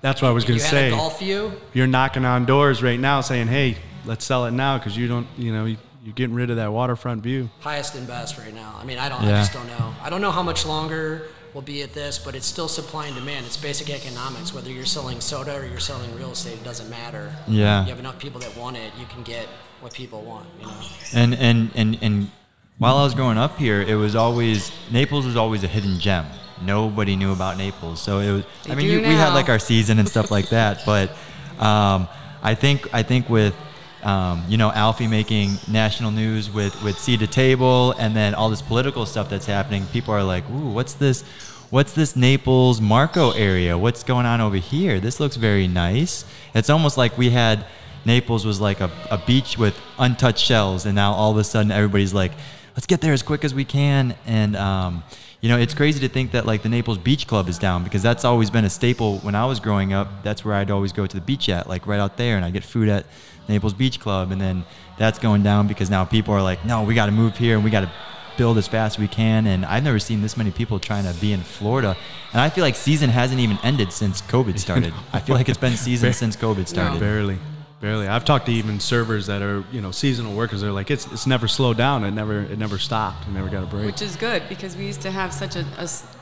That's what I was going to say. golf view, You're knocking on doors right now, saying, "Hey, let's sell it now," because you don't. You know, you- you're getting rid of that waterfront view. highest and best right now. I mean, I don't, I just don't know. I don't know how much longer we'll be at this, but it's still supply and demand. It's basic economics. Whether you're selling soda or you're selling real estate, it doesn't matter. Yeah. You have enough people that want it, you can get what people want. You know. And and and and while I was growing up here, it was always Naples was always a hidden gem. Nobody knew about Naples, so it was. I mean, you, we had like our season and stuff like that, but um, I think I think with um, you know Alfie making national news with with seed to table, and then all this political stuff that's happening, people are like, "Ooh, what's this? What's this Naples Marco area? What's going on over here? This looks very nice." It's almost like we had Naples was like a, a beach with untouched shells, and now all of a sudden everybody's like, let's get there as quick as we can. And um, you know, it's crazy to think that like the Naples Beach Club is down because that's always been a staple when I was growing up. That's where I'd always go to the beach at, like right out there, and I get food at Naples Beach Club, and then that's going down because now people are like, no, we got to move here and we got to build as fast as we can. And I've never seen this many people trying to be in Florida, and I feel like season hasn't even ended since COVID started. I feel like it's been season since COVID started. Barely, barely. I've talked to even servers that are you know seasonal workers. They're like, it's it's never slowed down. It never it never stopped. It never got a break. Which is good because we used to have such a,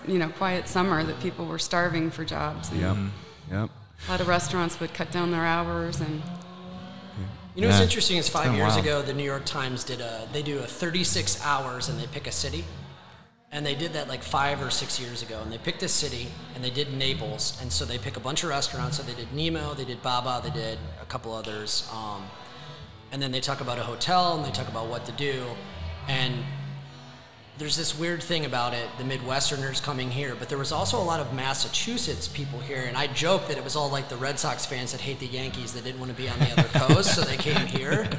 you know quiet summer that people were starving for jobs. And Yep. Mm-hmm. Yep. A lot of restaurants would cut down their hours and You know what's Yeah. interesting is five years ago, the New York Times did a they do a 36 hours and they pick a city, and they did that like five or six years ago, and they picked a city and they did Naples, and so they pick a bunch of restaurants. So they did Nemo, they did Baba, they did a couple others, um, and then they talk about a hotel and they talk about what to do, and there's this weird thing about it the midwesterners coming here but there was also a lot of massachusetts people here and i joke that it was all like the red sox fans that hate the yankees that didn't want to be on the other coast so they came here.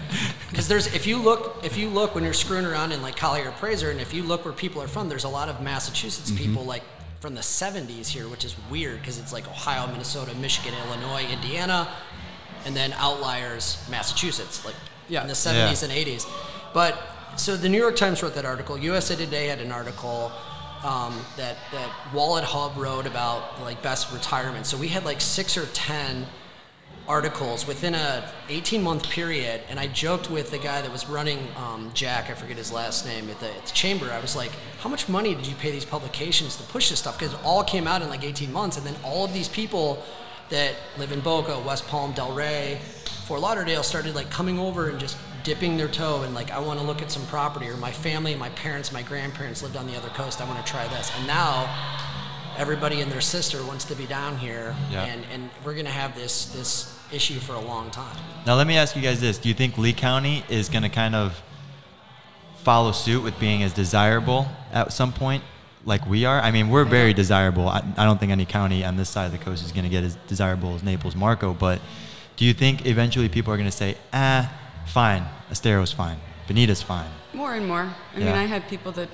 Because there's if you look if you look when you're screwing around in like collier appraiser and if you look where people are from there's a lot of massachusetts mm-hmm. people like from the 70s here which is weird because it's like ohio minnesota michigan illinois indiana and then outliers massachusetts like Yeah. in the 70s and 80s but so the new york times wrote that article. Usa today had an article um, that that wallet hub wrote about like best retirement. So we had like six or ten articles within a 18 month period and i joked with the guy that was running um, jack i forget his last name at the, at the chamber. I was like how much money did you pay these publications to push this stuff? Because it all came out in like 18 months and then all of these people that live in boca west palm delray fort lauderdale started like coming over and just dipping their toe and like i want to look at some property or my family my parents my grandparents lived on the other coast i want to try this and now everybody and their sister wants to be down here Yeah. and, and we're going to have this this issue for a long time Now, let me ask you guys this: Do you think Lee County is going to kind of follow suit with being as desirable at some point, like we are? I mean, we're very desirable. I, I don't think any county on this side of the coast is going to get as desirable as Naples, Marco. But do you think eventually people are going to say, "Ah, fine, Estero's fine, Bonita's fine"? More and more. I Yeah. mean, I had people that,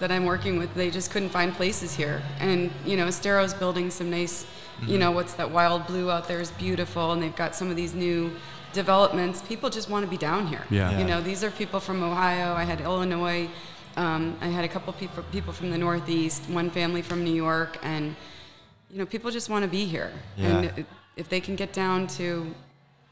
that I'm working with, they just couldn't find places here. And, you know, Estero's building some nice, you know, what's that wild blue out there is beautiful, and they've got some of these new developments. People just want to be down here. Yeah. Yeah. You know, these are people from Ohio. I had Illinois. Um, I had a couple people, people from the Northeast, one family from New York, and, you know, people just want to be here. Yeah. And if they can get down to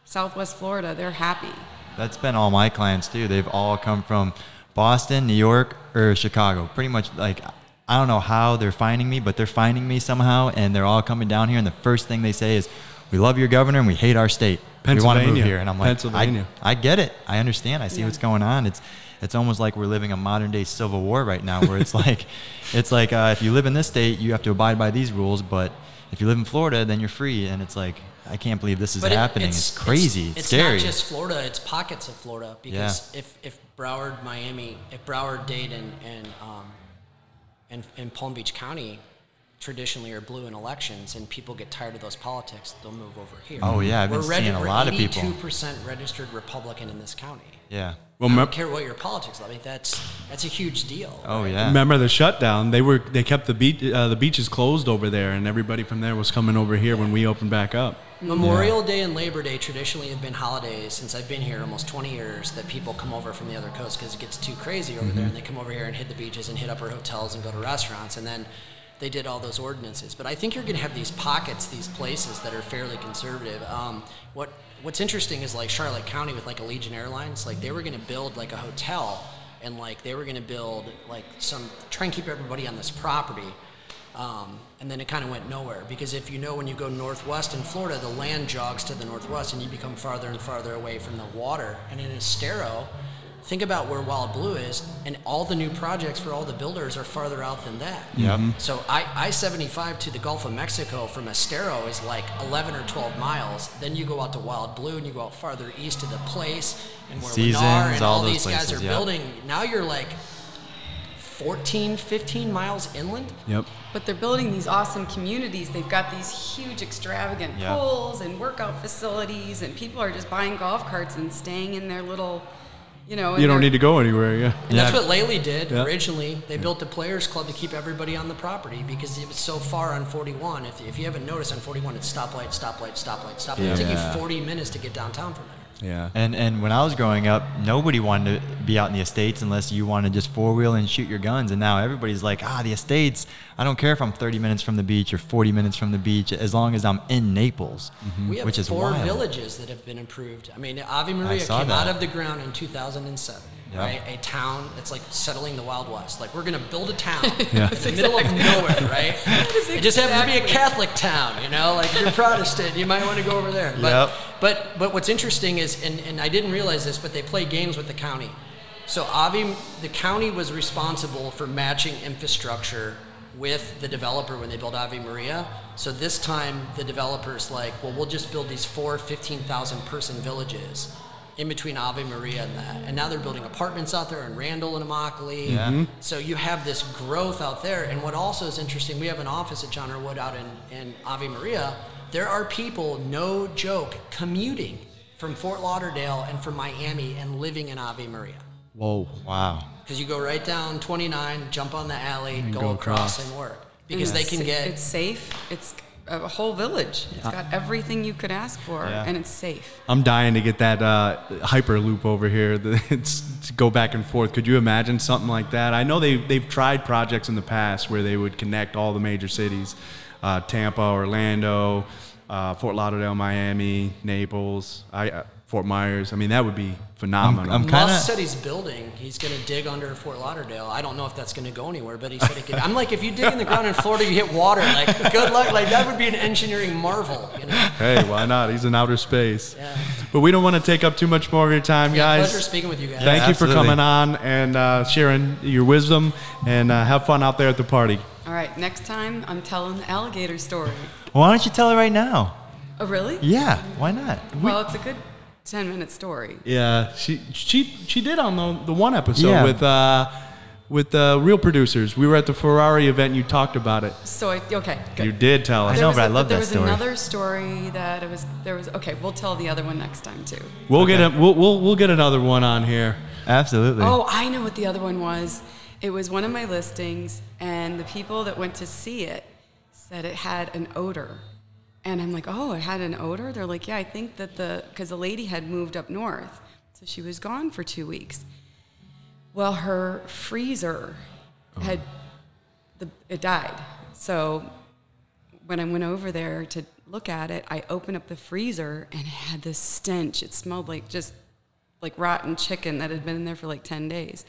Southwest Florida, they're happy. That's been all my clients too. They've all come from Boston, New York, or Chicago. Pretty much like I don't know how they're finding me, but they're finding me somehow, and they're all coming down here. And the first thing they say is, "We love your governor, and we hate our state. We want to move here." And I'm like, Pennsylvania. I, I get it. I understand. I see Yeah. what's going on. It's it's almost like we're living a modern day civil war right now, where it's like it's like uh, if you live in this state, you have to abide by these rules, but if you live in Florida, then you're free. And it's like I can't believe this is But it- happening. It's, crazy. It's, scary. It's not just Florida; it's pockets of Florida. Because if if Broward, Miami, if Broward, Dayton, and um, and and Palm Beach County traditionally are blue in elections, and people get tired of those politics, they'll move over here. Oh, yeah, I've been we're seeing a lot of people. Two percent registered Republican in this county. yeah. Well, I don't care what your politics. are. I mean, that's that's a huge deal. Oh right? yeah. Remember the shutdown? They were they kept the beach uh, the beaches closed over there, and everybody from there was coming over here when we opened back up. Memorial Day and Labor Day traditionally have been holidays since I've been here almost 20 years that people come over from the other coast because it gets too crazy over there and they come over here and hit the beaches and hit up our hotels and go to restaurants and then they did all those ordinances. But I think you're going to have these pockets, these places that are fairly conservative. Um, what What's interesting is like Charlotte County with like Allegiant Airlines, like they were going to build like a hotel and like they were going to build like some try and keep everybody on this property. Um, and then it kind of went nowhere because if you know when you go northwest in Florida, the land jogs to the northwest and you become farther and farther away from the water. And in Estero, think about where Wild Blue is, and all the new projects for all the builders are farther out than that. Yep. Mm-hmm. So I, I 75 to the Gulf of Mexico from Estero is like 11 or 12 miles. Then you go out to Wild Blue and you go out farther east to the place and where Seasons, Lennar and all all, those these guys are yeah. building. Now you're like 14, 15 miles inland. Yep. But they're building these awesome communities. They've got these huge, extravagant Yeah. pools and workout facilities, and people are just buying golf carts and staying in their little, you know. You don't need to go anywhere. Yeah. And that's what Lely did Yeah. originally. They built a players club to keep everybody on the property because it was so far on 41. If, if you haven't noticed on 41, it's stoplight, stoplight, stoplight, stoplight. It took Yeah. you 40 minutes to get downtown from there. Yeah. And and when I was growing up, nobody wanted to be out in the estates unless you wanted to just four wheel and shoot your guns. And now everybody's like, ah, the estates. I don't care if I'm 30 minutes from the beach or 40 minutes from the beach, as long as I'm in Naples, We have which is four wild. villages that have been improved. I mean, Ave Maria came that. out of the ground in 2007. Yeah. Right, a town that's like settling the Wild West. Like we're gonna build a town Yeah. in the middle of nowhere, right? is It just happens to be a Catholic town, you know. Like if you're Protestant, you might want to go over there. But, Yep. but but what's interesting is, and, and I didn't realize this, but they play games with the county. So Avi, the county was responsible for matching infrastructure with the developer when they built Ave Maria. So this time the developer's like, well, we'll just build these four 15,000 person villages in between Ave Maria and that. And now they're building apartments out there in Randall and Immokalee. Yeah. Mm-hmm. So you have this growth out there. And what also is interesting, we have an office at John R. Wood out in, in Ave Maria. There are people, no joke, commuting from Fort Lauderdale and from Miami and living in Ave Maria. Whoa. Wow. Because you go right down 29, jump on the alley, go, go across, across. and work. And Because they can get It's safe. It's a whole village. It's got everything you could ask for, Yeah. and it's safe. I'm dying to get that uh, hyperloop over here. It's to go back and forth. Could you imagine something like that? I know they they've tried projects in the past where they would connect all the major cities, uh, Tampa, Orlando, uh, Fort Lauderdale, Miami, Naples, I, uh, Fort Myers. I mean, that would be phenomenal. I'm kinda- Musk said he's building. He's going to dig under Fort Lauderdale. I don't know if that's going to go anywhere, but he said he could. I'm like, if you dig in the ground in Florida, you hit water. Like, good luck. Like that would be an engineering marvel. You know. hey, why not? He's in outer space. Yeah. But we don't want to take up too much more of your time, Yeah, guys. pleasure speaking with you guys. Thank you for coming on and uh, sharing your wisdom, and uh, have fun out there at the party. All right, next time I'm telling the alligator story. Why don't you tell it right now? Oh, really? Yeah. Why not? Well, it's a good 10 minute story. Yeah, she she she did on the the one episode Yeah. with uh with the real producers. We were at the Ferrari event. and You talked about it. So, I, okay, good. You did tell us. I know, but I a- love there that story. There was another story that it was there was okay. We'll tell the other one next time too. We'll get a, we'll, we'll we'll get another one on here. Absolutely. Oh, I know what the other one was. It was one of my listings, and the people that went to see it said it had an odor. And I'm like, oh, it had an odor? They're like, yeah, I think that the, because the lady had moved up north. So she was gone for two weeks. Well, her freezer oh. had, the, it died. So when I went over there to look at it, I opened up the freezer and it had this stench. It smelled like just like rotten chicken that had been in there for like 10 days.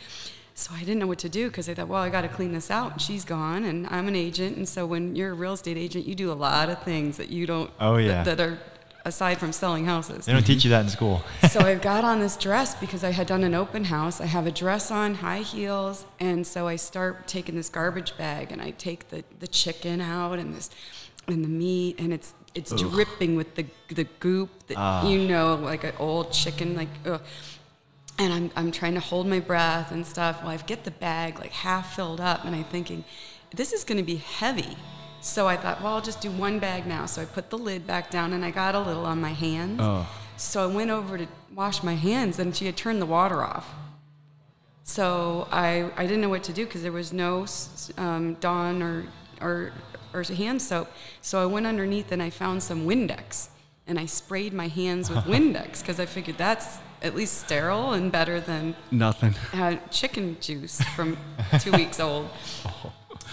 So I didn't know what to do because I thought, well, I got to clean this out. And she's gone, and I'm an agent. And so when you're a real estate agent, you do a lot of things that you don't, Oh, yeah. that, that are aside from selling houses. They don't teach you that in school. so I got on this dress because I had done an open house. I have a dress on, high heels, and so I start taking this garbage bag and I take the, the chicken out and this and the meat and it's it's dripping with the the goop that ah. you know like an old chicken like ugh. And I'm I'm trying to hold my breath and stuff. Well, I get the bag like half filled up and I'm thinking this is going to be heavy. So I thought, well, I'll just do one bag now. So I put the lid back down and I got a little on my hands. So I went over to wash my hands and she had turned the water off. So I, I didn't know what to do because there was no um, Dawn or, or, or hand soap. So I went underneath and I found some Windex and I sprayed my hands with Windex because I figured that's at least sterile and better than Nothing. uh, chicken juice from two weeks old.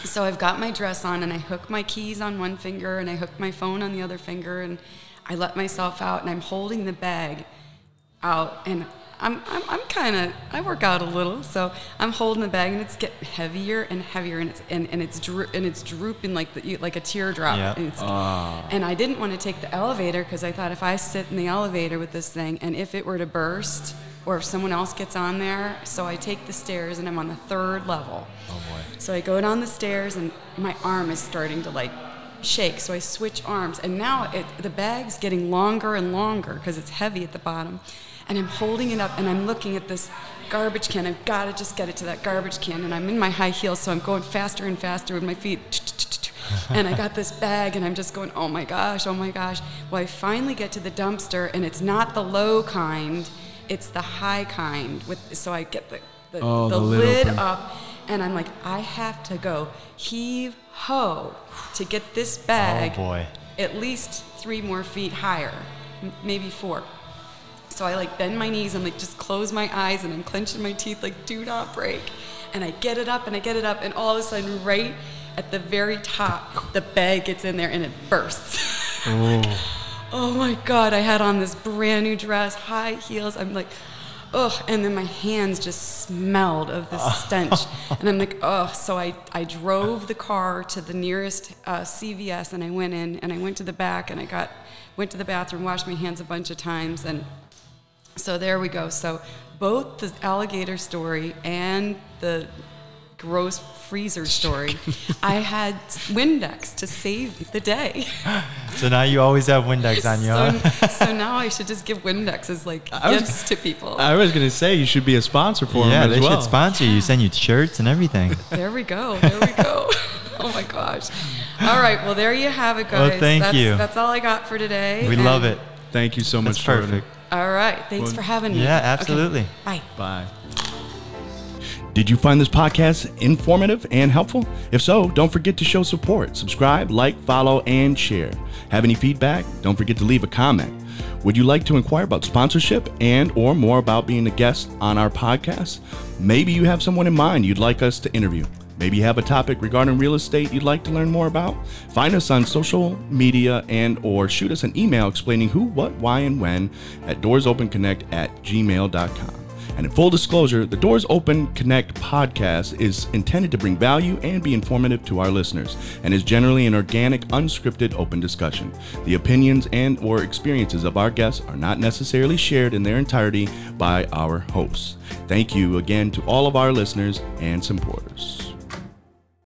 So I've got my dress on and I hook my keys on one finger and I hook my phone on the other finger and I let myself out and I'm holding the bag out and I'm, I'm, I'm kind of I work out a little so I'm holding the bag and it's getting heavier and heavier and it's and, and it's dro- and it's drooping like the, like a teardrop Yeah. and, it's, ah. and I didn't want to take the elevator because I thought if I sit in the elevator with this thing and if it were to burst or if someone else gets on there so I take the stairs and I'm on the third level Oh boy. so I go down the stairs and my arm is starting to like shake. So I switch arms and now it, the bag's getting longer and longer because it's heavy at the bottom. And I'm holding it up and I'm looking at this garbage can. I've got to just get it to that garbage can. And I'm in my high heels, so I'm going faster and faster with my feet. And I got this bag and I'm just going, oh my gosh, oh my gosh. Well, I finally get to the dumpster and it's not the low kind, it's the high kind. With So I get the, the, Oh, the, the lid up and I'm like, I have to go heave ho to get this oh, bag Oh boy. at least three more feet higher, m- maybe four. So I like bend my knees and like just close my eyes and I'm clenching my teeth like do not break. And I get it up and I get it up and all of a sudden right at the very top the bag gets in there and it bursts. oh my god, I had on this brand new dress, high heels. I'm like ugh and then my hands just smelled of the stench and i'm like ugh so i, I drove the car to the nearest uh, cvs and i went in and i went to the back and i got went to the bathroom washed my hands a bunch of times and so there we go so both the alligator story and the gross freezer story. I had Windex to save the day. So now you always have Windex on you. So, huh? so now I should just give Windex as like I was- gifts to people. I was gonna say you should be a sponsor for yeah, them they as well. should sponsor you. Send you shirts and everything. There we go. There we go. oh my gosh. All right. Well, there you have it, guys. Well, thank that's, you. That's all I got for today. We love it. Thank you so much, That's Jordyn. perfect. All right. Thanks Well, for having me. Yeah, Okay, absolutely. Bye. Bye. Did you find this podcast informative and helpful? If so, don't forget to show support. Subscribe, like, follow, and share. Have any feedback? Don't forget to leave a comment. Would you like to inquire about sponsorship and or more about being a guest on our podcast? Maybe you have someone in mind you'd like us to interview. Maybe you have a topic regarding real estate you'd like to learn more about? Find us on social media and or shoot us an email explaining who, what, why, and when at doorsopenconnect at gmail.com. And in full disclosure, the Doors Open Connect podcast is intended to bring value and be informative to our listeners and is generally an organic, unscripted, open discussion. The opinions and or experiences of our guests are not necessarily shared in their entirety by our hosts. Thank you again to all of our listeners and supporters.